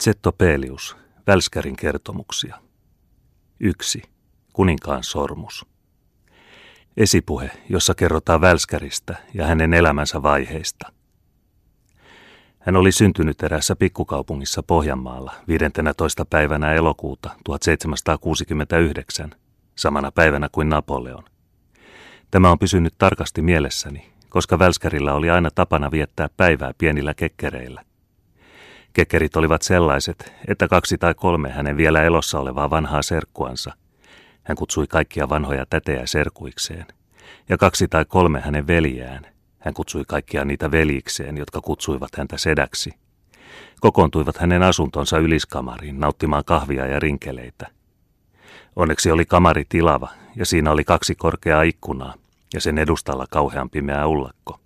Zetto Pelius, Välskärin kertomuksia. 1. Kuninkaan sormus. Esipuhe, jossa kerrotaan Välskäristä ja hänen elämänsä vaiheista. Hän oli syntynyt erässä pikkukaupungissa Pohjanmaalla 15. päivänä elokuuta 1769, samana päivänä kuin Napoleon. Tämä on pysynyt tarkasti mielessäni, koska Välskärillä oli aina tapana viettää päivää pienillä kekkereillä. Kekkerit olivat sellaiset, että kaksi tai kolme hänen vielä elossa olevaa vanhaa serkkuansa. Hän kutsui kaikkia vanhoja tätejä serkuikseen. Ja kaksi tai kolme hänen veljään. Hän kutsui kaikkia niitä veljikseen, jotka kutsuivat häntä sedäksi. Kokoontuivat hänen asuntonsa yliskamariin nauttimaan kahvia ja rinkeleitä. Onneksi oli kamari tilava, ja siinä oli kaksi korkeaa ikkunaa, ja sen edustalla kauhean pimeä ullakko.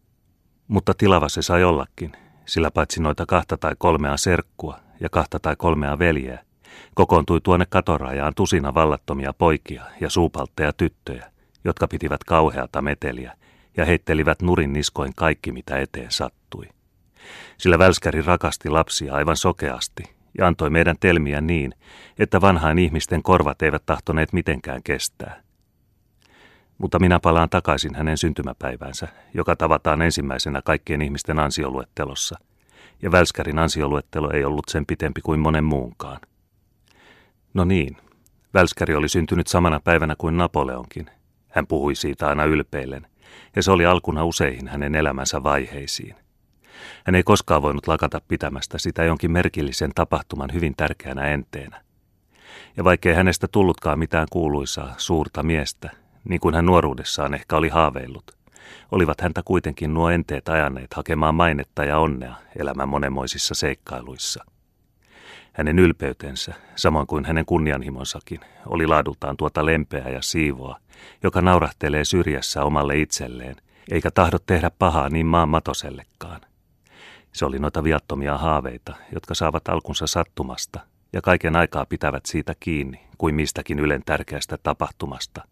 Mutta tilava se sai ollakin, sillä paitsi noita kahta tai kolmea serkkua ja kahta tai kolmea veljeä, kokoontui tuonne katorajaan tusina vallattomia poikia ja suupaltteja tyttöjä, jotka pitivät kauheata meteliä ja heittelivät nurin niskoin kaikki, mitä eteen sattui. Sillä välskäri rakasti lapsia aivan sokeasti ja antoi meidän telmiä niin, että vanhain ihmisten korvat eivät tahtoneet mitenkään kestää. Mutta minä palaan takaisin hänen syntymäpäivänsä, joka tavataan ensimmäisenä kaikkien ihmisten ansioluettelossa, ja Välskärin ansioluettelo ei ollut sen pitempi kuin monen muunkaan. No niin, Välskäri oli syntynyt samana päivänä kuin Napoleonkin. Hän puhui siitä aina ylpeillen, ja se oli alkuna useihin hänen elämänsä vaiheisiin. Hän ei koskaan voinut lakata pitämästä sitä jonkin merkillisen tapahtuman hyvin tärkeänä enteenä. Ja vaikkei hänestä tullutkaan mitään kuuluisaa, suurta miestä, niin kuin hän nuoruudessaan ehkä oli haaveillut, olivat häntä kuitenkin nuo enteet ajaneet hakemaan mainetta ja onnea elämän monenmoisissa seikkailuissa. Hänen ylpeytensä, samoin kuin hänen kunnianhimonsakin, oli laadultaan tuota lempeää ja siivoa, joka naurahtelee syrjässä omalle itselleen, eikä tahdo tehdä pahaa niin maan matosellekaan. Se oli noita viattomia haaveita, jotka saavat alkunsa sattumasta ja kaiken aikaa pitävät siitä kiinni kuin mistäkin ylen tärkeästä tapahtumasta,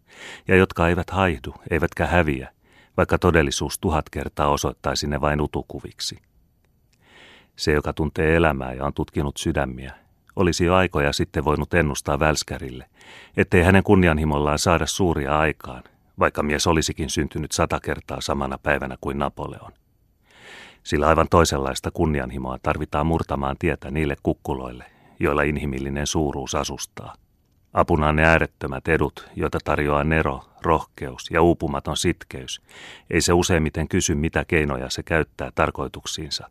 ja jotka eivät haihdu, eivätkä häviä, vaikka todellisuus tuhat kertaa osoittaisi ne vain utukuviksi. Se, joka tuntee elämää ja on tutkinut sydämiä, olisi jo aikoja sitten voinut ennustaa Välskärille, ettei hänen kunnianhimollaan saada suuria aikaan, vaikka mies olisikin syntynyt sata kertaa samana päivänä kuin Napoleon. Sillä aivan toisenlaista kunnianhimoa tarvitaan murtamaan tietä niille kukkuloille, joilla inhimillinen suuruus asustaa. Apunaan ne äärettömät edut, joita tarjoaa nero, rohkeus ja uupumaton sitkeys, ei se useimmiten kysy, mitä keinoja se käyttää tarkoituksiinsa.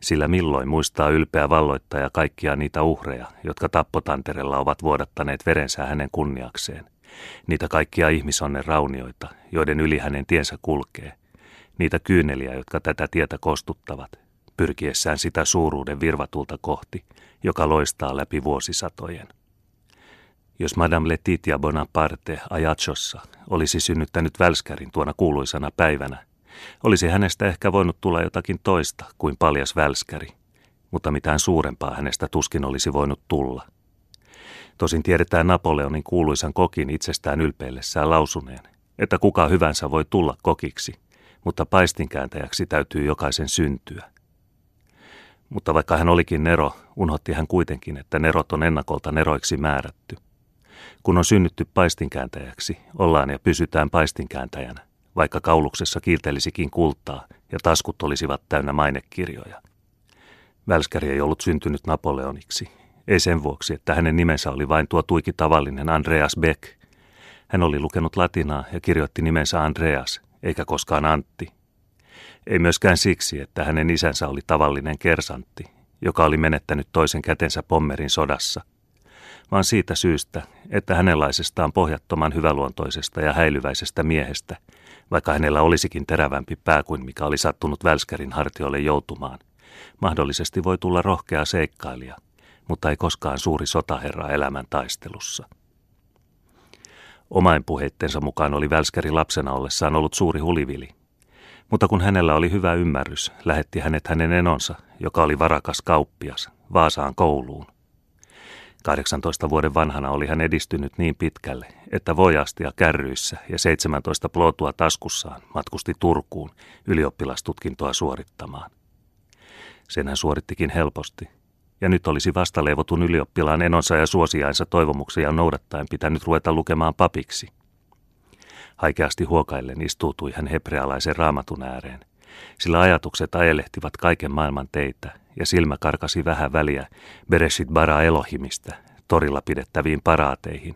Sillä milloin muistaa ylpeä valloittaja kaikkia niitä uhreja, jotka tappotanterella ovat vuodattaneet verensä hänen kunniakseen. Niitä kaikkia ihmisonnen raunioita, joiden yli hänen tiensä kulkee. Niitä kyyneliä, jotka tätä tietä kostuttavat, pyrkiessään sitä suuruuden virvatulta kohti, joka loistaa läpi vuosisatojen. Jos Madame Letitia Bonaparte Ajachossa olisi synnyttänyt välskärin tuona kuuluisana päivänä, olisi hänestä ehkä voinut tulla jotakin toista kuin paljas välskäri, mutta mitään suurempaa hänestä tuskin olisi voinut tulla. Tosin tiedetään Napoleonin kuuluisan kokin itsestään ylpeillessään lausuneen, että kuka hyvänsä voi tulla kokiksi, mutta paistinkääntäjäksi täytyy jokaisen syntyä. Mutta vaikka hän olikin Nero, unhotti hän kuitenkin, että Nerot on ennakolta Neroiksi määrätty. Kun on synnytty paistinkääntäjäksi, ollaan ja pysytään paistinkääntäjänä, vaikka kauluksessa kiiltelisikin kultaa ja taskut olisivat täynnä mainekirjoja. Välskäri ei ollut syntynyt Napoleoniksi, ei sen vuoksi, että hänen nimensä oli vain tuo tuiki tavallinen Andreas Beck. Hän oli lukenut latinaa ja kirjoitti nimensä Andreas, eikä koskaan Antti, ei myöskään siksi, että hänen isänsä oli tavallinen kersantti, joka oli menettänyt toisen kätensä pommerin sodassa, vaan siitä syystä, että hänenlaisestaan pohjattoman hyväluontoisesta ja häilyväisestä miehestä, vaikka hänellä olisikin terävämpi pää kuin mikä oli sattunut Välskärin hartiolle joutumaan, mahdollisesti voi tulla rohkea seikkailija, mutta ei koskaan suuri sotaherra elämän taistelussa. Omain puheittensa mukaan oli Välskäri lapsena ollessaan ollut suuri hulivili – mutta kun hänellä oli hyvä ymmärrys, lähetti hänet hänen enonsa, joka oli varakas kauppias, Vaasaan kouluun. 18 vuoden vanhana oli hän edistynyt niin pitkälle, että vojastia kärryissä ja 17 plotua taskussaan matkusti Turkuun ylioppilastutkintoa suorittamaan. Sen hän suorittikin helposti, ja nyt olisi vastaleivotun ylioppilaan enonsa ja suosiainsa toivomuksia noudattaen pitänyt ruveta lukemaan papiksi. Haikeasti huokaillen istuutui hän hebrealaisen raamatun ääreen, sillä ajatukset ajelehtivat kaiken maailman teitä ja silmä karkasi vähän väliä Bereshit bara Elohimista torilla pidettäviin paraateihin,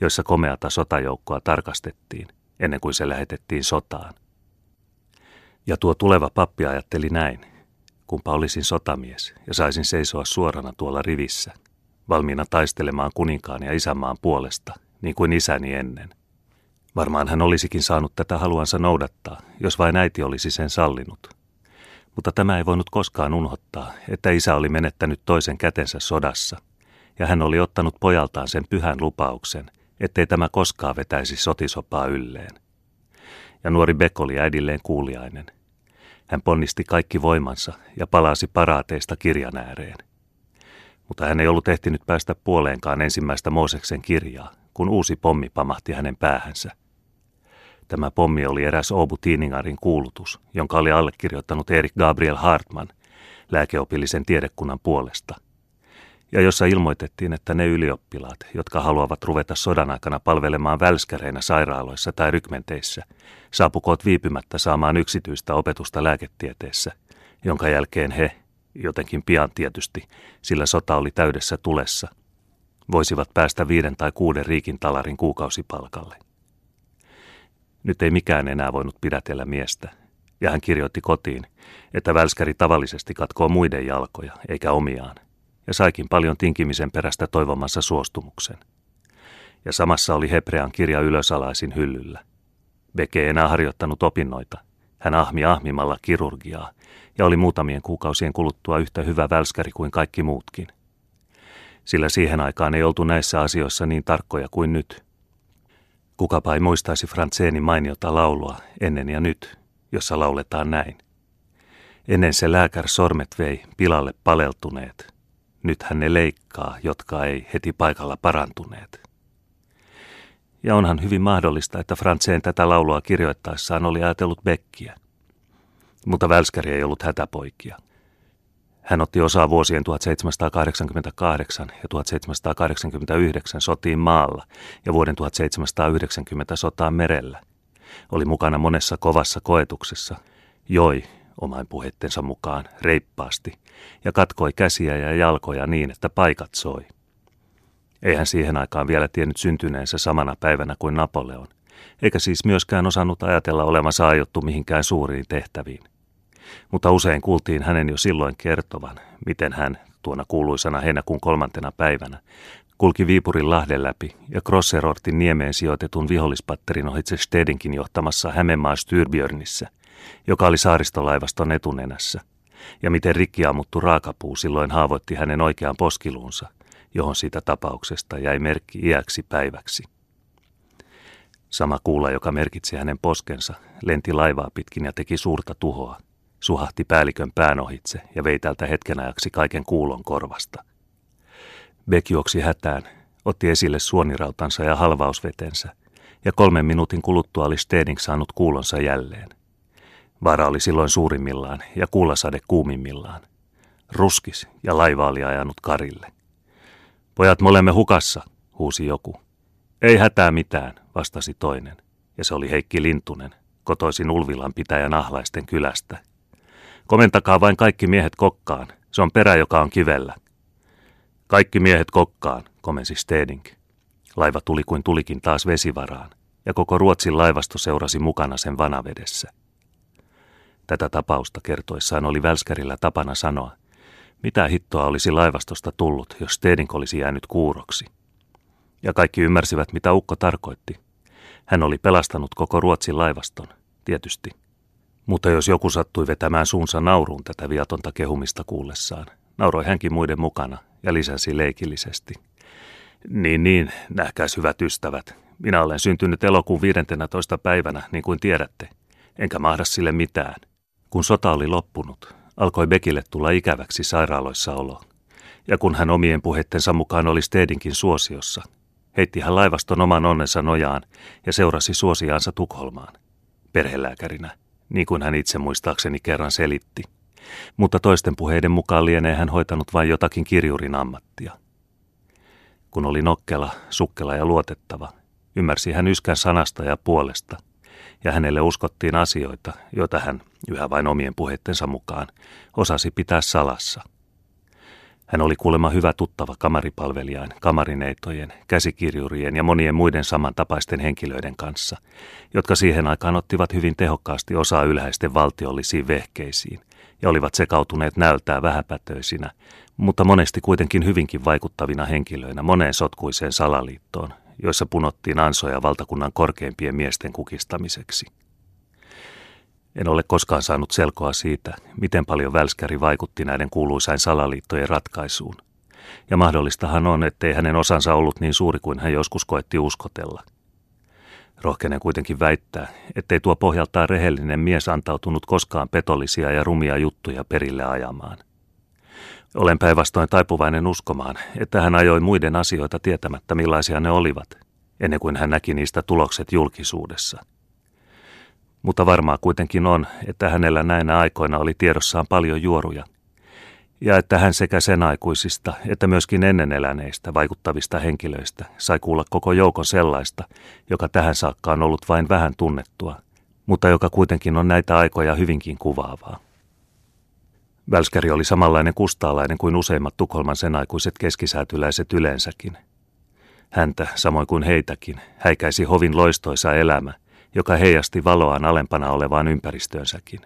joissa komeata sotajoukkoa tarkastettiin ennen kuin se lähetettiin sotaan. Ja tuo tuleva pappi ajatteli näin, kumpa olisin sotamies ja saisin seisoa suorana tuolla rivissä, valmiina taistelemaan kuninkaan ja isänmaan puolesta, niin kuin isäni ennen. Varmaan hän olisikin saanut tätä haluansa noudattaa, jos vain äiti olisi sen sallinut. Mutta tämä ei voinut koskaan unhottaa, että isä oli menettänyt toisen kätensä sodassa, ja hän oli ottanut pojaltaan sen pyhän lupauksen, ettei tämä koskaan vetäisi sotisopaa ylleen. Ja nuori Beck oli äidilleen kuuliainen. Hän ponnisti kaikki voimansa ja palasi paraateista kirjan ääreen. Mutta hän ei ollut ehtinyt päästä puoleenkaan ensimmäistä Mooseksen kirjaa, kun uusi pommi pamahti hänen päähänsä. Tämä pommi oli eräs Obu Tiiningarin kuulutus, jonka oli allekirjoittanut Erik Gabriel Hartman lääkeopillisen tiedekunnan puolesta – ja jossa ilmoitettiin, että ne ylioppilaat, jotka haluavat ruveta sodan aikana palvelemaan välskäreinä sairaaloissa tai rykmenteissä, saapukoot viipymättä saamaan yksityistä opetusta lääketieteessä, jonka jälkeen he, jotenkin pian tietysti, sillä sota oli täydessä tulessa, voisivat päästä viiden tai kuuden riikin talarin kuukausipalkalle. Nyt ei mikään enää voinut pidätellä miestä, ja hän kirjoitti kotiin, että välskäri tavallisesti katkoo muiden jalkoja, eikä omiaan ja saikin paljon tinkimisen perästä toivomassa suostumuksen. Ja samassa oli Hebrean kirja ylösalaisin hyllyllä. Beke ei enää harjoittanut opinnoita. Hän ahmi ahmimalla kirurgiaa ja oli muutamien kuukausien kuluttua yhtä hyvä välskäri kuin kaikki muutkin. Sillä siihen aikaan ei oltu näissä asioissa niin tarkkoja kuin nyt. Kukapa ei muistaisi Franzeenin mainiota laulua ennen ja nyt, jossa lauletaan näin. Ennen se lääkär sormet vei pilalle paleltuneet – Nythän ne leikkaa, jotka ei heti paikalla parantuneet. Ja onhan hyvin mahdollista, että Frantseen tätä laulua kirjoittaessaan oli ajatellut Bekkiä. Mutta Välskäri ei ollut hätäpoikia. Hän otti osaa vuosien 1788 ja 1789 sotiin maalla ja vuoden 1790 sotaan merellä. Oli mukana monessa kovassa koetuksessa, joi omain puheittensa mukaan, reippaasti, ja katkoi käsiä ja jalkoja niin, että paikat soi. Eihän siihen aikaan vielä tiennyt syntyneensä samana päivänä kuin Napoleon, eikä siis myöskään osannut ajatella olevansa aiottu mihinkään suuriin tehtäviin. Mutta usein kuultiin hänen jo silloin kertovan, miten hän, tuona kuuluisana heinäkuun kolmantena päivänä, kulki Viipurin lahden läpi ja Krosserortin niemeen sijoitetun vihollispatterin ohitse Stedinkin johtamassa Hämeenmaa Styrbjörnissä – joka oli saaristolaivaston etunenässä, ja miten rikkiammuttu raakapuu silloin haavoitti hänen oikean poskiluunsa, johon siitä tapauksesta jäi merkki iäksi päiväksi. Sama kuula, joka merkitsi hänen poskensa, lenti laivaa pitkin ja teki suurta tuhoa, suhahti päällikön pään ohitse ja vei tältä hetken ajaksi kaiken kuulon korvasta. Beck juoksi hätään, otti esille suonirautansa ja halvausvetensä, ja kolmen minuutin kuluttua oli Steding saanut kuulonsa jälleen. Vara oli silloin suurimmillaan ja kuulasade kuumimmillaan. Ruskis ja laiva oli ajanut karille. Pojat, me olemme hukassa, huusi joku. Ei hätää mitään, vastasi toinen, ja se oli Heikki Lintunen, kotoisin Ulvilan pitäjän ahlaisten kylästä. Komentakaa vain kaikki miehet kokkaan, se on perä, joka on kivellä. Kaikki miehet kokkaan, komensi Steding. Laiva tuli kuin tulikin taas vesivaraan, ja koko Ruotsin laivasto seurasi mukana sen vanavedessä. Tätä tapausta kertoissaan oli Välskärillä tapana sanoa, mitä hittoa olisi laivastosta tullut, jos Stedink olisi jäänyt kuuroksi. Ja kaikki ymmärsivät, mitä Ukko tarkoitti. Hän oli pelastanut koko Ruotsin laivaston, tietysti. Mutta jos joku sattui vetämään suunsa nauruun tätä viatonta kehumista kuullessaan, nauroi hänkin muiden mukana ja lisäsi leikillisesti. Niin, niin, nähkääs hyvät ystävät. Minä olen syntynyt elokuun 15. päivänä, niin kuin tiedätte. Enkä mahda sille mitään. Kun sota oli loppunut, alkoi Bekille tulla ikäväksi sairaaloissa olo. Ja kun hän omien puheittensa mukaan oli Stedinkin suosiossa, heitti hän laivaston oman onnensa nojaan ja seurasi suosiaansa Tukholmaan. Perhelääkärinä, niin kuin hän itse muistaakseni kerran selitti. mutta toisten puheiden mukaan lienee hän hoitanut vain jotakin kirjurin ammattia. Kun oli nokkela, sukkela ja luotettava, ymmärsi hän yskän sanasta ja puolesta, ja hänelle uskottiin asioita, joita hän, yhä vain omien puheittensa mukaan, osasi pitää salassa – hän oli kuulemma hyvä tuttava kamaripalvelijain, kamarineitojen, käsikirjurien ja monien muiden samantapaisten henkilöiden kanssa, jotka siihen aikaan ottivat hyvin tehokkaasti osaa ylhäisten valtiollisiin vehkeisiin ja olivat sekautuneet näöltää vähäpätöisinä, mutta monesti kuitenkin hyvinkin vaikuttavina henkilöinä moneen sotkuiseen salaliittoon, joissa punottiin ansoja valtakunnan korkeimpien miesten kukistamiseksi. En ole koskaan saanut selkoa siitä, miten paljon Välskäri vaikutti näiden kuuluisain salaliittojen ratkaisuun. Ja mahdollistahan on, ettei hänen osansa ollut niin suuri kuin hän joskus koetti uskotella. Rohkenen kuitenkin väittää, ettei tuo pohjaltaan rehellinen mies antautunut koskaan petollisia ja rumia juttuja perille ajamaan. Olen päinvastoin taipuvainen uskomaan, että hän ajoi muiden asioita tietämättä millaisia ne olivat, ennen kuin hän näki niistä tulokset julkisuudessa – mutta varmaa kuitenkin on, että hänellä näinä aikoina oli tiedossaan paljon juoruja, ja että hän sekä sen aikuisista että myöskin ennen eläneistä vaikuttavista henkilöistä sai kuulla koko joukon sellaista, joka tähän saakka on ollut vain vähän tunnettua, mutta joka kuitenkin on näitä aikoja hyvinkin kuvaavaa. Välskäri oli samanlainen kustaalainen kuin useimmat Tukholman sen aikuiset keskisäätyläiset yleensäkin. Häntä, samoin kuin heitäkin, häikäisi hovin loistoisa elämä – joka heijasti valoaan alempana olevaan ympäristöönsäkin.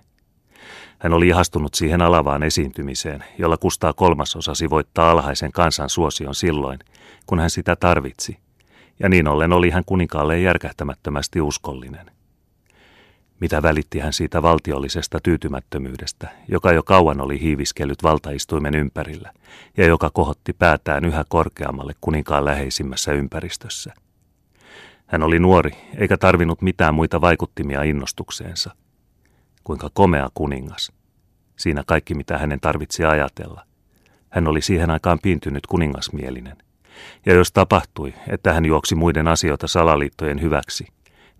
Hän oli ihastunut siihen alavaan esiintymiseen, jolla Kustaa kolmas osasi voittaa alhaisen kansan suosion silloin, kun hän sitä tarvitsi, ja niin ollen oli hän kuninkaalle järkähtämättömästi uskollinen. Mitä välitti hän siitä valtiollisesta tyytymättömyydestä, joka jo kauan oli hiiviskellyt valtaistuimen ympärillä ja joka kohotti päätään yhä korkeammalle kuninkaan läheisimmässä ympäristössä – hän oli nuori, eikä tarvinnut mitään muita vaikuttimia innostukseensa. Kuinka komea kuningas. Siinä kaikki, mitä hänen tarvitsi ajatella. Hän oli siihen aikaan piintynyt kuningasmielinen. Ja jos tapahtui, että hän juoksi muiden asioita salaliittojen hyväksi,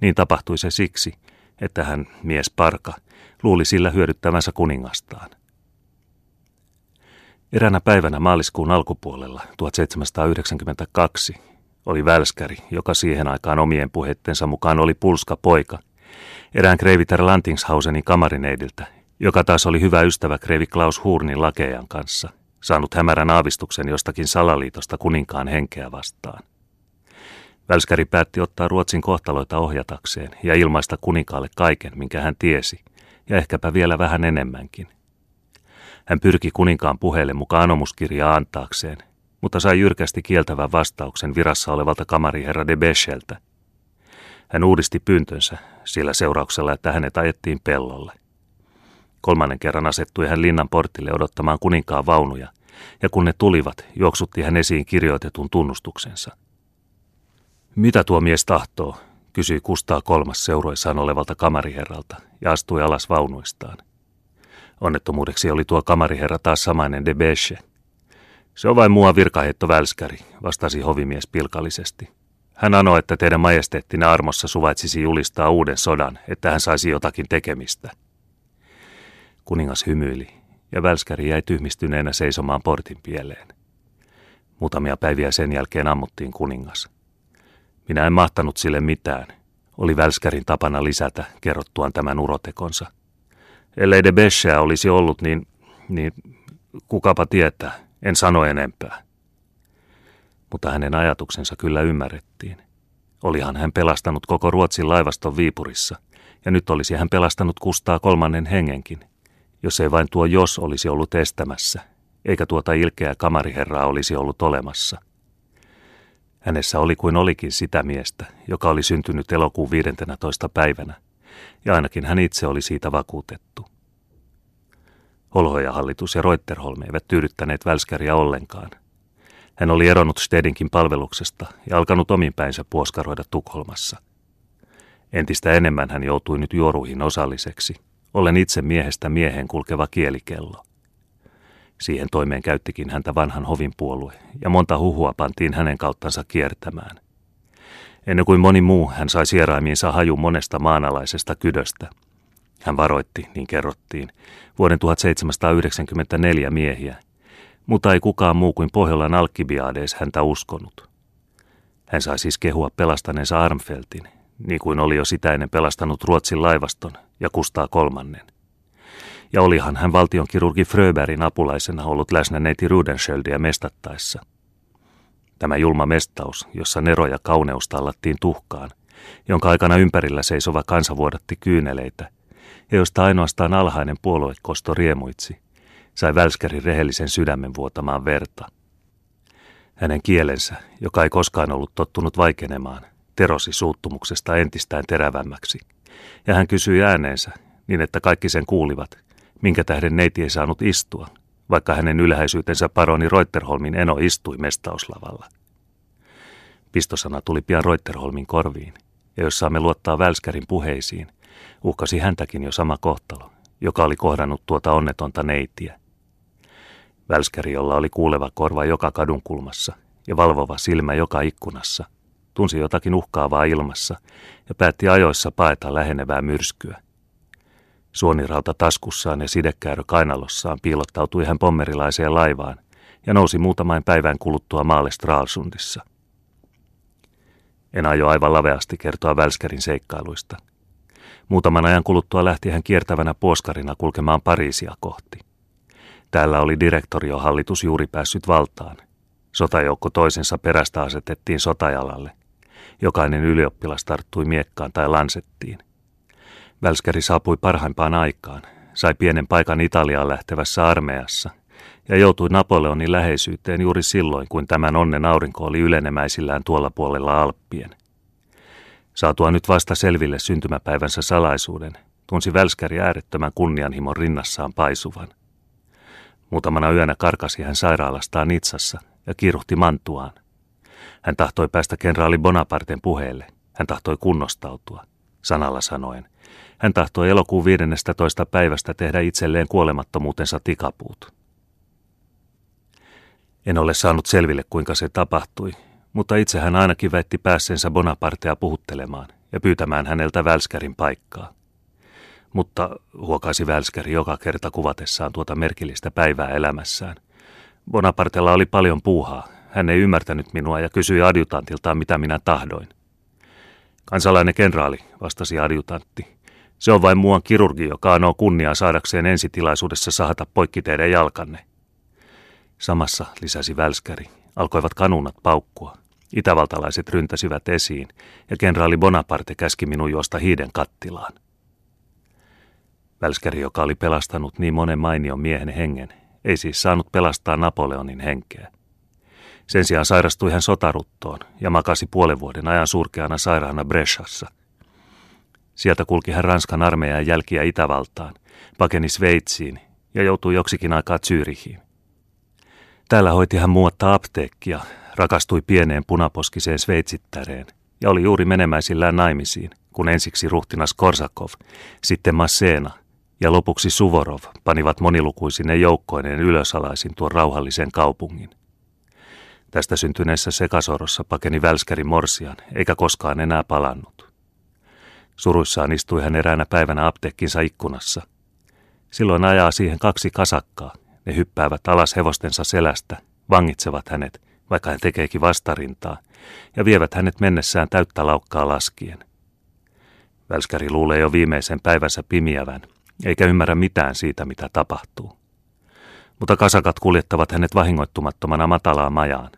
niin tapahtui se siksi, että hän, mies parka, luuli sillä hyödyttävänsä kuningastaan. Eränä päivänä maaliskuun alkupuolella 1792 oli välskäri, joka siihen aikaan omien puheittensa mukaan oli pulska poika, erään Kreiviter Lantingshausenin kamarineidiltä, joka taas oli hyvä ystävä Kreivi Klaus Hurnin lakejan kanssa, saanut hämärän aavistuksen jostakin salaliitosta kuninkaan henkeä vastaan. Välskäri päätti ottaa Ruotsin kohtaloita ohjatakseen ja ilmaista kuninkaalle kaiken, minkä hän tiesi, ja ehkäpä vielä vähän enemmänkin. Hän pyrki kuninkaan puheelle mukaan anomuskirjaa antaakseen, mutta sai jyrkästi kieltävän vastauksen virassa olevalta kamariherra de Bescheltä. Hän uudisti pyyntönsä sillä seurauksella, että hänet ajettiin pellolle. Kolmannen kerran asettui hän linnan portille odottamaan kuninkaan vaunuja, ja kun ne tulivat, juoksutti hän esiin kirjoitetun tunnustuksensa. Mitä tuo mies tahtoo, kysyi Kustaa kolmas seuroissaan olevalta kamariherralta ja astui alas vaunuistaan. Onnettomuudeksi oli tuo kamariherra taas samainen de Besche, se on vain mua virkaheitto välskäri, vastasi hovimies pilkallisesti. Hän anoi, että teidän majesteettinne armossa suvaitsisi julistaa uuden sodan, että hän saisi jotakin tekemistä. Kuningas hymyili, ja välskäri jäi tyhmistyneenä seisomaan portin pieleen. Muutamia päiviä sen jälkeen ammuttiin kuningas. Minä en mahtanut sille mitään, oli välskärin tapana lisätä kerrottuaan tämän urotekonsa. Ellei de Bescheä olisi ollut, niin, niin kukapa tietää. En sano enempää. Mutta hänen ajatuksensa kyllä ymmärrettiin. Olihan hän pelastanut koko Ruotsin laivaston Viipurissa, ja nyt olisi hän pelastanut Kustaa kolmannen hengenkin, jos ei vain tuo jos olisi ollut estämässä, eikä tuota ilkeää kamariherraa olisi ollut olemassa. Hänessä oli kuin olikin sitä miestä, joka oli syntynyt elokuun 15. päivänä, ja ainakin hän itse oli siitä vakuutettu. Holhoja-hallitus ja Reuterholm eivät tyydyttäneet Välskäriä ollenkaan. Hän oli eronnut Stedinkin palveluksesta ja alkanut omin päinsä puoskaroida Tukholmassa. Entistä enemmän hän joutui nyt juoruihin osalliseksi. Olen itse miehestä miehen kulkeva kielikello. Siihen toimeen käyttikin häntä vanhan hovin puolue, ja monta huhua pantiin hänen kauttansa kiertämään. Ennen kuin moni muu hän sai sieraimiinsa hajun monesta maanalaisesta kydöstä – Hän varoitti, niin kerrottiin, vuoden 1794 miehiä, mutta ei kukaan muu kuin Pohjolan Alkibiades häntä uskonut. Hän sai siis kehua pelastaneensa Armfeltin, niin kuin oli jo sitä ennen pelastanut Ruotsin laivaston ja Kustaa kolmannen. Ja olihan hän valtionkirurgi Fröbergin apulaisena ollut läsnä neiti Rudenschöldiä mestattaessa. Tämä julma mestaus, jossa Nero ja kauneus tallattiin tuhkaan, jonka aikana ympärillä seisova kansa vuodatti kyyneleitä, ja josta ainoastaan alhainen puoluekosto riemuitsi, sai Välskärin rehellisen sydämen vuotamaan verta. Hänen kielensä, joka ei koskaan ollut tottunut vaikenemaan, terosi suuttumuksesta entistään terävämmäksi, ja hän kysyi ääneensä, niin että kaikki sen kuulivat, minkä tähden neiti ei saanut istua, vaikka hänen ylhäisyytensä paroni Reuterholmin eno istui mestauslavalla. Pistosana tuli pian Reuterholmin korviin, ja jos saamme luottaa Välskärin puheisiin, uhkasi häntäkin jo sama kohtalo, joka oli kohdannut tuota onnetonta neitiä. Välskäri, jolla oli kuuleva korva joka kadun kulmassa ja valvova silmä joka ikkunassa, tunsi jotakin uhkaavaa ilmassa ja päätti ajoissa paeta lähenevää myrskyä. Suonirauta taskussaan ja sidekäärö kainalossaan piilottautui hän pommerilaiseen laivaan ja nousi muutamain päivän kuluttua maalle Stralsundissa. En aio aivan laveasti kertoa Välskärin seikkailuista. Muutaman ajan kuluttua lähti hän kiertävänä puoskarina kulkemaan Pariisia kohti. Täällä oli direktoriohallitus juuri päässyt valtaan. Sotajoukko toisensa perästä asetettiin sotajalalle. Jokainen ylioppilas tarttui miekkaan tai lansettiin. Välskäri saapui parhaimpaan aikaan, sai pienen paikan Italiaan lähtevässä armeijassa ja joutui Napoleonin läheisyyteen juuri silloin, kun tämän onnen aurinko oli ylenemäisillään tuolla puolella Alppien. Saatua nyt vasta selville syntymäpäivänsä salaisuuden, tunsi Välskäri äärettömän kunnianhimon rinnassaan paisuvan. Muutamana yönä karkasi hän sairaalastaan Nitsassa ja kiiruhti mantuaan. Hän tahtoi päästä kenraali Bonaparten puheelle. Hän tahtoi kunnostautua, sanalla sanoen. Hän tahtoi elokuun 15. päivästä tehdä itselleen kuolemattomuutensa tikapuut. En ole saanut selville, kuinka se tapahtui, mutta itse hän ainakin väitti päässeensä Bonapartea puhuttelemaan ja pyytämään häneltä Välskärin paikkaa mutta huokaisi Välskäri joka kerta kuvatessaan tuota merkillistä päivää elämässään. Bonapartella oli paljon puuhaa. Hän ei ymmärtänyt minua ja kysyi adjutantiltaan, mitä minä tahdoin. Kansalainen kenraali, vastasi adjutantti. Se on vain muuan kirurgi, joka anoo kunniaa saadakseen ensitilaisuudessa sahata poikki teidän jalkanne. Samassa, lisäsi Välskäri, alkoivat kanunat paukkua. Itävaltalaiset ryntäsivät esiin, ja kenraali Bonaparte käski minun juosta hiiden kattilaan. Välskäri, joka oli pelastanut niin monen mainion miehen hengen, ei siis saanut pelastaa Napoleonin henkeä. Sen sijaan sairastui hän sotaruttoon ja makasi puolen vuoden ajan surkeana sairaana Breshassa. Sieltä kulki hän Ranskan armeijan jälkiä Itävaltaan, pakeni Sveitsiin ja joutui joksikin aikaa Zyrihiin. Täällä hoiti hän muotta apteekkia, rakastui pieneen punaposkiseen sveitsittäreen ja oli juuri menemäisillään naimisiin, kun ensiksi ruhtinas Korsakov, sitten Masseena ja lopuksi Suvorov panivat monilukuisine joukkoineen ylösalaisin tuon rauhallisen kaupungin. Tästä syntyneessä sekasorossa pakeni Välskäri morsian, eikä koskaan enää palannut. Suruissaan istui hän eräänä päivänä apteekkinsa ikkunassa. Silloin ajaa siihen kaksi kasakkaa. Ne hyppäävät alas hevostensa selästä, vangitsevat hänet, vaikka hän tekeekin vastarintaa, ja vievät hänet mennessään täyttä laukkaa laskien. Välskäri luulee jo viimeisen päivänsä pimiävän, eikä ymmärrä mitään siitä, mitä tapahtuu. Mutta kasakat kuljettavat hänet vahingoittumattomana matalaan majaan.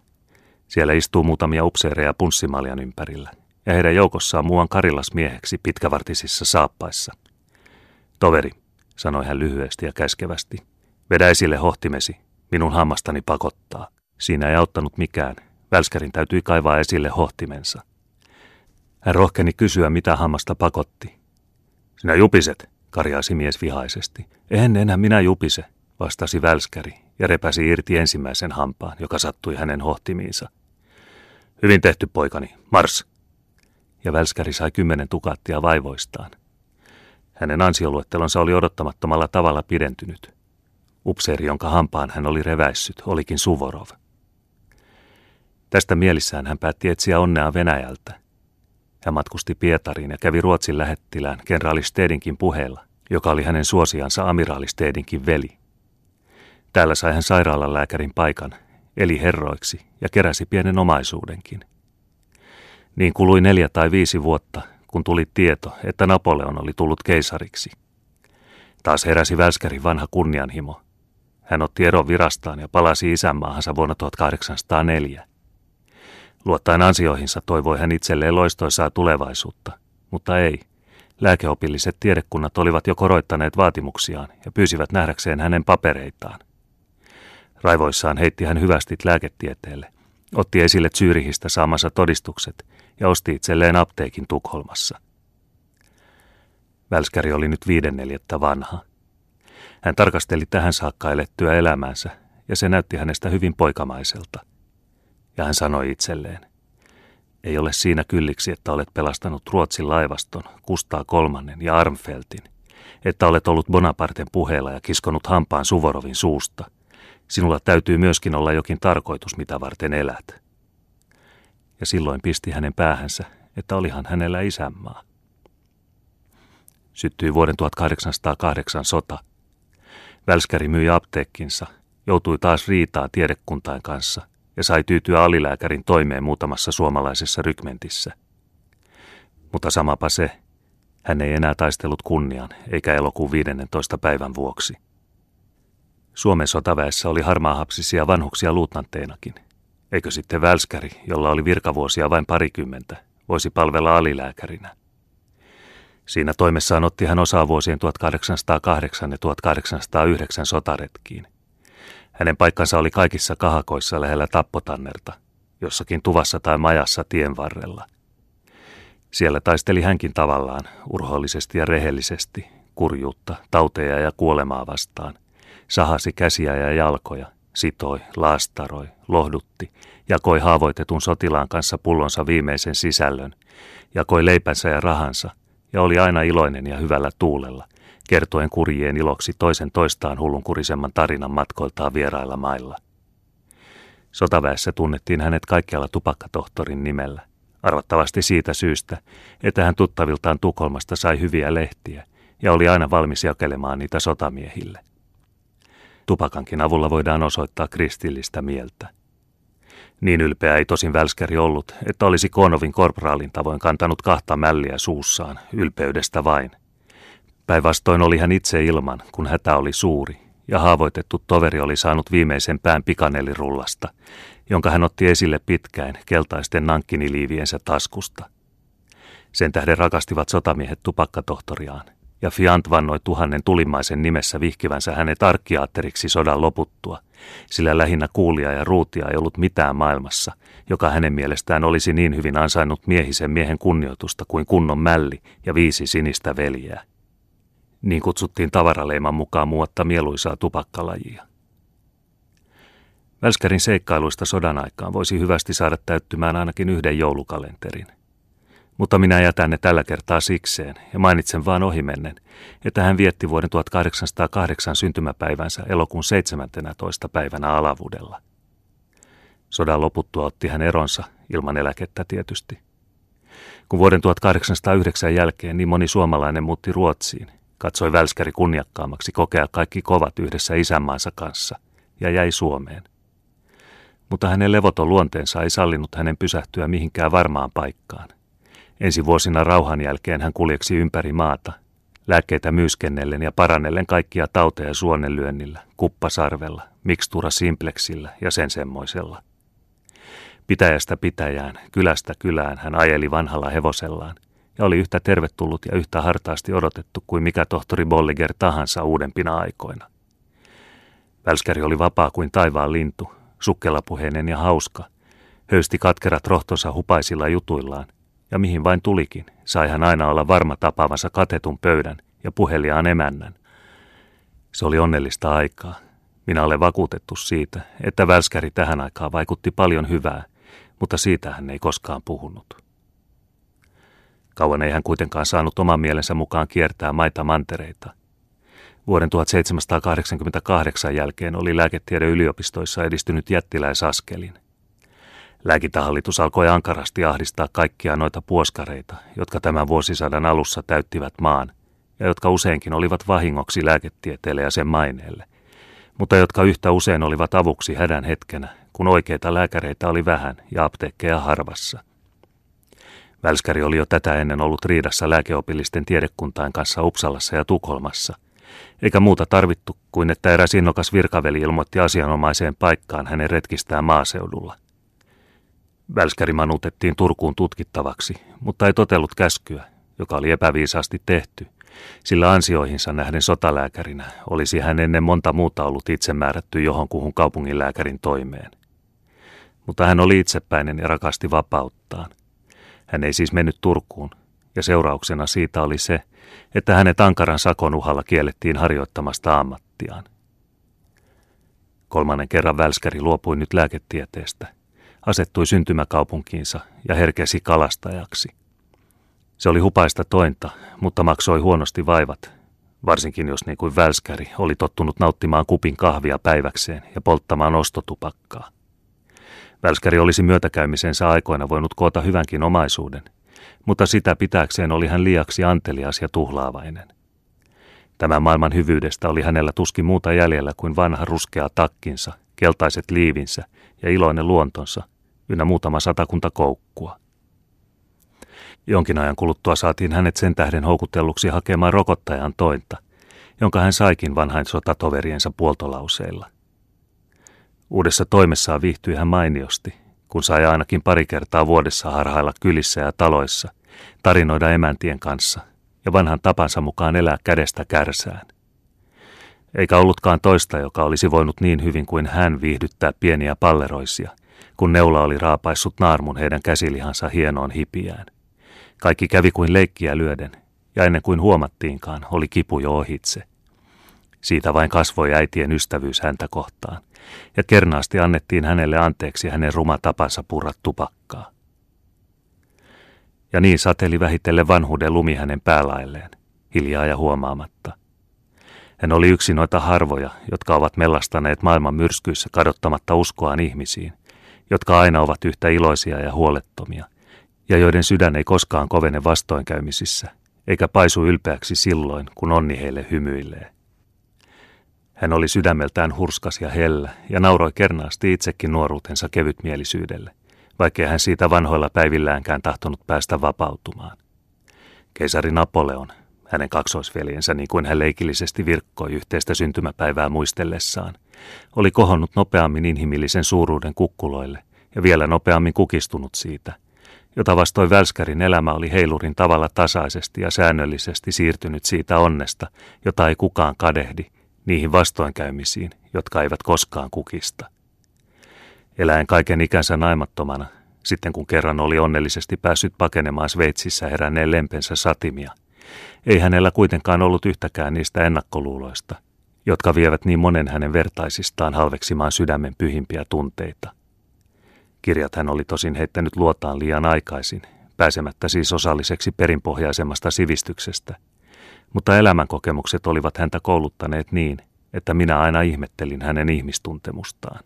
Siellä istuu muutamia upseereja punssimaljan ympärillä, ja heidän joukossaan muuan karillas mieheksi pitkävartisissa saappaissa. Toveri, sanoi hän lyhyesti ja käskevästi, vedä esille hohtimesi, minun hammastani pakottaa. Siinä ei auttanut mikään, Välskärin täytyi kaivaa esille hohtimensa. Hän rohkeni kysyä, mitä hammasta pakotti. Sinä jupiset, karjaisi mies vihaisesti. En enää minä jupise, vastasi välskäri ja repäsi irti ensimmäisen hampaan, joka sattui hänen hohtimiinsa. Hyvin tehty, poikani, mars! Ja välskäri sai kymmenen tukattia vaivoistaan. Hänen ansioluettelonsa oli odottamattomalla tavalla pidentynyt. Upseeri, jonka hampaan hän oli reväissyt, olikin Suvorov. Tästä mielissään hän päätti etsiä onnea Venäjältä hän matkusti Pietariin ja kävi Ruotsin lähettilään kenraali Stedinkin puheella, joka oli hänen suosiansa amiraalisteedinkin veli. Täällä sai hän sairaalan lääkärin paikan, eli herroiksi ja keräsi pienen omaisuudenkin. Niin kului neljä tai viisi vuotta, kun tuli tieto, että Napoleon oli tullut keisariksi. Taas heräsi Välskärin vanha kunnianhimo. Hän otti eron virastaan ja palasi isänmaahansa vuonna 1804. Luottaen ansioihinsa toivoi hän itselleen loistoisaa tulevaisuutta, mutta ei. Lääkeopilliset tiedekunnat olivat jo koroittaneet vaatimuksiaan ja pyysivät nähdäkseen hänen papereitaan. Raivoissaan heitti hän hyvästit lääketieteelle, otti esille Zyrihistä saamansa todistukset ja osti itselleen apteekin Tukholmassa. Välskäri oli nyt viidenneljettä vanha. Hän tarkasteli tähän saakka elettyä elämänsä, ja se näytti hänestä hyvin poikamaiselta. Ja hän sanoi itselleen, ei ole siinä kylliksi, että olet pelastanut Ruotsin laivaston, Kustaa kolmannen ja Armfeltin, että olet ollut Bonaparten puheella ja kiskonut hampaan Suvorovin suusta. Sinulla täytyy myöskin olla jokin tarkoitus, mitä varten elät ja silloin pisti hänen päähänsä, että olihan hänellä isänmaa. Syttyi vuoden 1808 sota. Välskäri myi apteekkinsa, joutui taas riitaa tiedekuntain kanssa ja sai tyytyä alilääkärin toimeen muutamassa suomalaisessa rykmentissä. Mutta samapa se, hän ei enää taistellut kunnian eikä elokuun 15. päivän vuoksi. Suomen sotaväessä oli harmaahapsisia vanhuksia luutnantteinakin – Eikö sitten välskäri, jolla oli virkavuosia vain parikymmentä, voisi palvella alilääkärinä? Siinä toimessaan otti hän osaa vuosien 1808 ja 1809 sotaretkiin. Hänen paikkansa oli kaikissa kahakoissa lähellä tappotannerta, jossakin tuvassa tai majassa tien varrella. Siellä taisteli hänkin tavallaan, urhoollisesti ja rehellisesti, kurjuutta, tauteja ja kuolemaa vastaan. Sahasi käsiä ja jalkoja – sitoi, laastaroi, lohdutti, jakoi haavoitetun sotilaan kanssa pullonsa viimeisen sisällön, jakoi leipänsä ja rahansa, ja oli aina iloinen ja hyvällä tuulella, kertoen kurjien iloksi toisen toistaan hullunkurisemman tarinan matkoiltaan vierailla mailla. Sotaväessä tunnettiin hänet kaikkialla tupakkatohtorin nimellä, arvattavasti siitä syystä, että hän tuttaviltaan Tukholmasta sai hyviä lehtiä ja oli aina valmis jakelemaan niitä sotamiehille. Tupakankin avulla voidaan osoittaa kristillistä mieltä. Niin ylpeä ei tosin välskäri ollut, että olisi Konovin korporaalin tavoin kantanut kahta mälliä suussaan, ylpeydestä vain. Päinvastoin oli hän itse ilman, kun hätä oli suuri, ja haavoitettu toveri oli saanut viimeisen pään pikanelirullasta, jonka hän otti esille pitkään keltaisten nankkiniliiviensä taskusta. Sen tähden rakastivat sotamiehet tupakkatohtoriaan, ja Fiant vannoi tuhannen tulimaisen nimessä vihkivänsä hänet arkkiaatteriksi sodan loputtua, sillä lähinnä kuulia ja ruutia ei ollut mitään maailmassa, joka hänen mielestään olisi niin hyvin ansainnut miehisen miehen kunnioitusta kuin kunnon mälli ja viisi sinistä veljeä. Niin kutsuttiin tavaraleiman mukaan muotta mieluisaa tupakkalajia. Välskärin seikkailuista sodan aikaan voisi hyvästi saada täyttymään ainakin yhden joulukalenterin – mutta minä jätän ne tällä kertaa sikseen ja mainitsen vaan ohimennen, että hän vietti vuoden 1808 syntymäpäivänsä elokuun 17. päivänä alavuudella. Sodan loputtua otti hän eronsa, ilman eläkettä tietysti. Kun vuoden 1809 jälkeen niin moni suomalainen muutti Ruotsiin, katsoi Välskäri kunniakkaammaksi kokea kaikki kovat yhdessä isänmaansa kanssa ja jäi Suomeen. Mutta hänen levoton luonteensa ei sallinut hänen pysähtyä mihinkään varmaan paikkaan – Ensi vuosina rauhan jälkeen hän kuljeksi ympäri maata, lääkkeitä myyskennellen ja parannellen kaikkia tauteja suonenlyönnillä, kuppasarvella, mikstura simpleksillä ja sen semmoisella. Pitäjästä pitäjään, kylästä kylään hän ajeli vanhalla hevosellaan ja oli yhtä tervetullut ja yhtä hartaasti odotettu kuin mikä tohtori Bolliger tahansa uudempina aikoina. Välskäri oli vapaa kuin taivaan lintu, sukkelapuheinen ja hauska, höysti katkerat rohtonsa hupaisilla jutuillaan – ja mihin vain tulikin, sai hän aina olla varma tapaavansa katetun pöydän ja puheliaan emännän. Se oli onnellista aikaa. Minä olen vakuutettu siitä, että välskäri tähän aikaan vaikutti paljon hyvää, mutta siitä hän ei koskaan puhunut. Kauan ei hän kuitenkaan saanut oman mielensä mukaan kiertää maita mantereita. Vuoden 1788 jälkeen oli lääketiede yliopistoissa edistynyt jättiläisaskelin. Lääkintähallitus alkoi ankarasti ahdistaa kaikkia noita puoskareita, jotka tämän vuosisadan alussa täyttivät maan, ja jotka useinkin olivat vahingoksi lääketieteelle ja sen maineelle, mutta jotka yhtä usein olivat avuksi hädän hetkenä, kun oikeita lääkäreitä oli vähän ja apteekkeja harvassa. Välskäri oli jo tätä ennen ollut riidassa lääkeopillisten tiedekuntain kanssa Upsalassa ja Tukholmassa, eikä muuta tarvittu kuin että eräs innokas virkaveli ilmoitti asianomaiseen paikkaan hänen retkistään maaseudulla. Välskäri manutettiin Turkuun tutkittavaksi, mutta ei totellut käskyä, joka oli epäviisaasti tehty, sillä ansioihinsa nähden sotalääkärinä olisi hän ennen monta muuta ollut itse määrätty johonkuhun kaupunginlääkärin toimeen. Mutta hän oli itsepäinen ja rakasti vapauttaan. Hän ei siis mennyt Turkuun, ja seurauksena siitä oli se, että hänet ankaran sakon uhalla kiellettiin harjoittamasta ammattiaan. Kolmannen kerran Välskäri luopui nyt lääketieteestä, asettui syntymäkaupunkiinsa ja herkesi kalastajaksi. Se oli hupaista tointa, mutta maksoi huonosti vaivat, varsinkin jos niin kuin Välskäri oli tottunut nauttimaan kupin kahvia päiväkseen ja polttamaan ostotupakkaa. Välskäri olisi myötäkäymisensä aikoina voinut koota hyvänkin omaisuuden, mutta sitä pitääkseen oli hän liiaksi antelias ja tuhlaavainen. Tämän maailman hyvyydestä oli hänellä tuskin muuta jäljellä kuin vanha ruskea takkinsa, keltaiset liivinsä ja iloinen luontonsa, ynnä muutama satakunta koukkua. Jonkin ajan kuluttua saatiin hänet sen tähden houkutelluksi hakemaan rokottajan tointa, jonka hän saikin vanhain sotatoveriensa puoltolauseilla. Uudessa toimessaan viihtyi hän mainiosti, kun sai ainakin pari kertaa vuodessa harhailla kylissä ja taloissa, tarinoida emäntien kanssa ja vanhan tapansa mukaan elää kädestä kärsään. Eikä ollutkaan toista, joka olisi voinut niin hyvin kuin hän viihdyttää pieniä palleroisia, kun neula oli raapaissut naarmun heidän käsilihansa hienoon hipiään. Kaikki kävi kuin leikkiä lyöden, ja ennen kuin huomattiinkaan, oli kipu jo ohitse. Siitä vain kasvoi äitien ystävyys häntä kohtaan, ja kernaasti annettiin hänelle anteeksi hänen ruma tapansa purra tupakkaa. Ja niin sateli vähitellen vanhuuden lumi hänen päälailleen, hiljaa ja huomaamatta. Hän oli yksi noita harvoja, jotka ovat mellastaneet maailman myrskyissä kadottamatta uskoaan ihmisiin, jotka aina ovat yhtä iloisia ja huolettomia, ja joiden sydän ei koskaan kovene vastoinkäymisissä, eikä paisu ylpeäksi silloin, kun onni heille hymyilee. Hän oli sydämeltään hurskas ja hellä ja nauroi kernaasti itsekin nuoruutensa kevytmielisyydelle, vaikkei hän siitä vanhoilla päivilläänkään tahtonut päästä vapautumaan. Keisari Napoleon, hänen kaksoisveljensä niin kuin hän leikillisesti virkkoi yhteistä syntymäpäivää muistellessaan, oli kohonnut nopeammin inhimillisen suuruuden kukkuloille ja vielä nopeammin kukistunut siitä, jota vastoin Välskärin elämä oli heilurin tavalla tasaisesti ja säännöllisesti siirtynyt siitä onnesta, jota ei kukaan kadehdi, niihin vastoinkäymisiin, jotka eivät koskaan kukista. Eläen kaiken ikänsä naimattomana, sitten kun kerran oli onnellisesti päässyt pakenemaan Sveitsissä heränneen lempensä satimia, ei hänellä kuitenkaan ollut yhtäkään niistä ennakkoluuloista, jotka vievät niin monen hänen vertaisistaan halveksimaan sydämen pyhimpiä tunteita. Kirjat hän oli tosin heittänyt luotaan liian aikaisin, pääsemättä siis osalliseksi perinpohjaisemmasta sivistyksestä – mutta elämänkokemukset olivat häntä kouluttaneet niin, että minä aina ihmettelin hänen ihmistuntemustaan.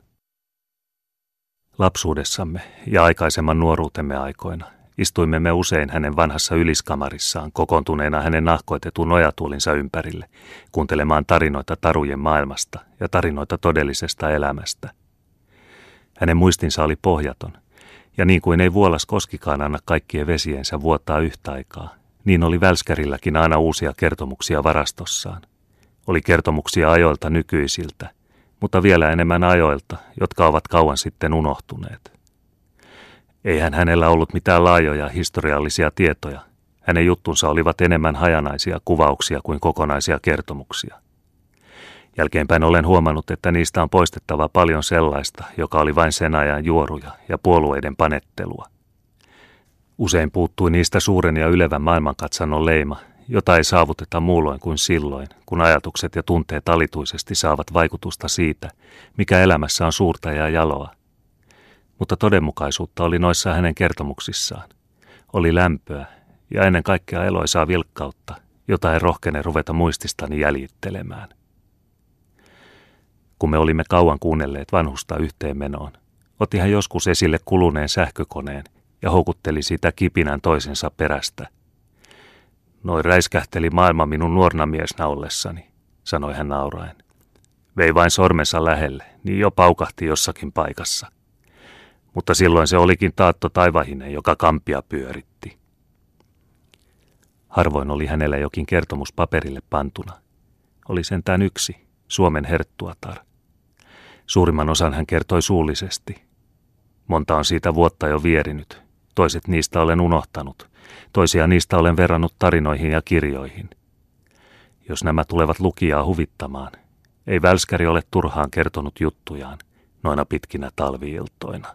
Lapsuudessamme ja aikaisemman nuoruutemme aikoina istuimme me usein hänen vanhassa yliskamarissaan kokoontuneena hänen nahkoitetun nojatuolinsa ympärille, kuuntelemaan tarinoita tarujen maailmasta ja tarinoita todellisesta elämästä. Hänen muistinsa oli pohjaton, ja niin kuin ei vuolas koskikaan anna kaikkien vesiensä vuottaa yhtä aikaa, niin oli Välskärilläkin aina uusia kertomuksia varastossaan. Oli kertomuksia ajoilta nykyisiltä, mutta vielä enemmän ajoilta, jotka ovat kauan sitten unohtuneet. Eihän hänellä ollut mitään laajoja historiallisia tietoja. Hänen juttunsa olivat enemmän hajanaisia kuvauksia kuin kokonaisia kertomuksia. Jälkeenpäin olen huomannut, että niistä on poistettava paljon sellaista, joka oli vain sen ajan juoruja ja puolueiden panettelua. Usein puuttui niistä suuren ja ylevän maailmankatsannon leima, jota ei saavuteta muulloin kuin silloin, kun ajatukset ja tunteet alituisesti saavat vaikutusta siitä, mikä elämässä on suurta ja jaloa. Mutta todenmukaisuutta oli noissa hänen kertomuksissaan. Oli lämpöä ja ennen kaikkea eloisaa vilkkautta, jota ei rohkene ruveta muististani jäljittelemään. Kun me olimme kauan kuunnelleet vanhusta yhteenmenoon, otti hän joskus esille kuluneen sähkökoneen ja houkutteli sitä kipinän toisensa perästä. Noin räiskähteli maailma minun nuorna miesnä ollessani, sanoi hän nauraen. Vei vain sormensa lähelle, niin jo paukahti jossakin paikassa. Mutta silloin se olikin Taatto Taivahinen, joka kampia pyöritti. Harvoin oli hänellä jokin kertomus paperille pantuna. Oli sentään yksi, Suomen herttuatar. Suurimman osan hän kertoi suullisesti. Monta on siitä vuotta jo vierinyt. Toiset niistä olen unohtanut. Toisia niistä olen verrannut tarinoihin ja kirjoihin. Jos nämä tulevat lukijaa huvittamaan, ei välskäri ole turhaan kertonut juttujaan noina pitkinä talviiltoina.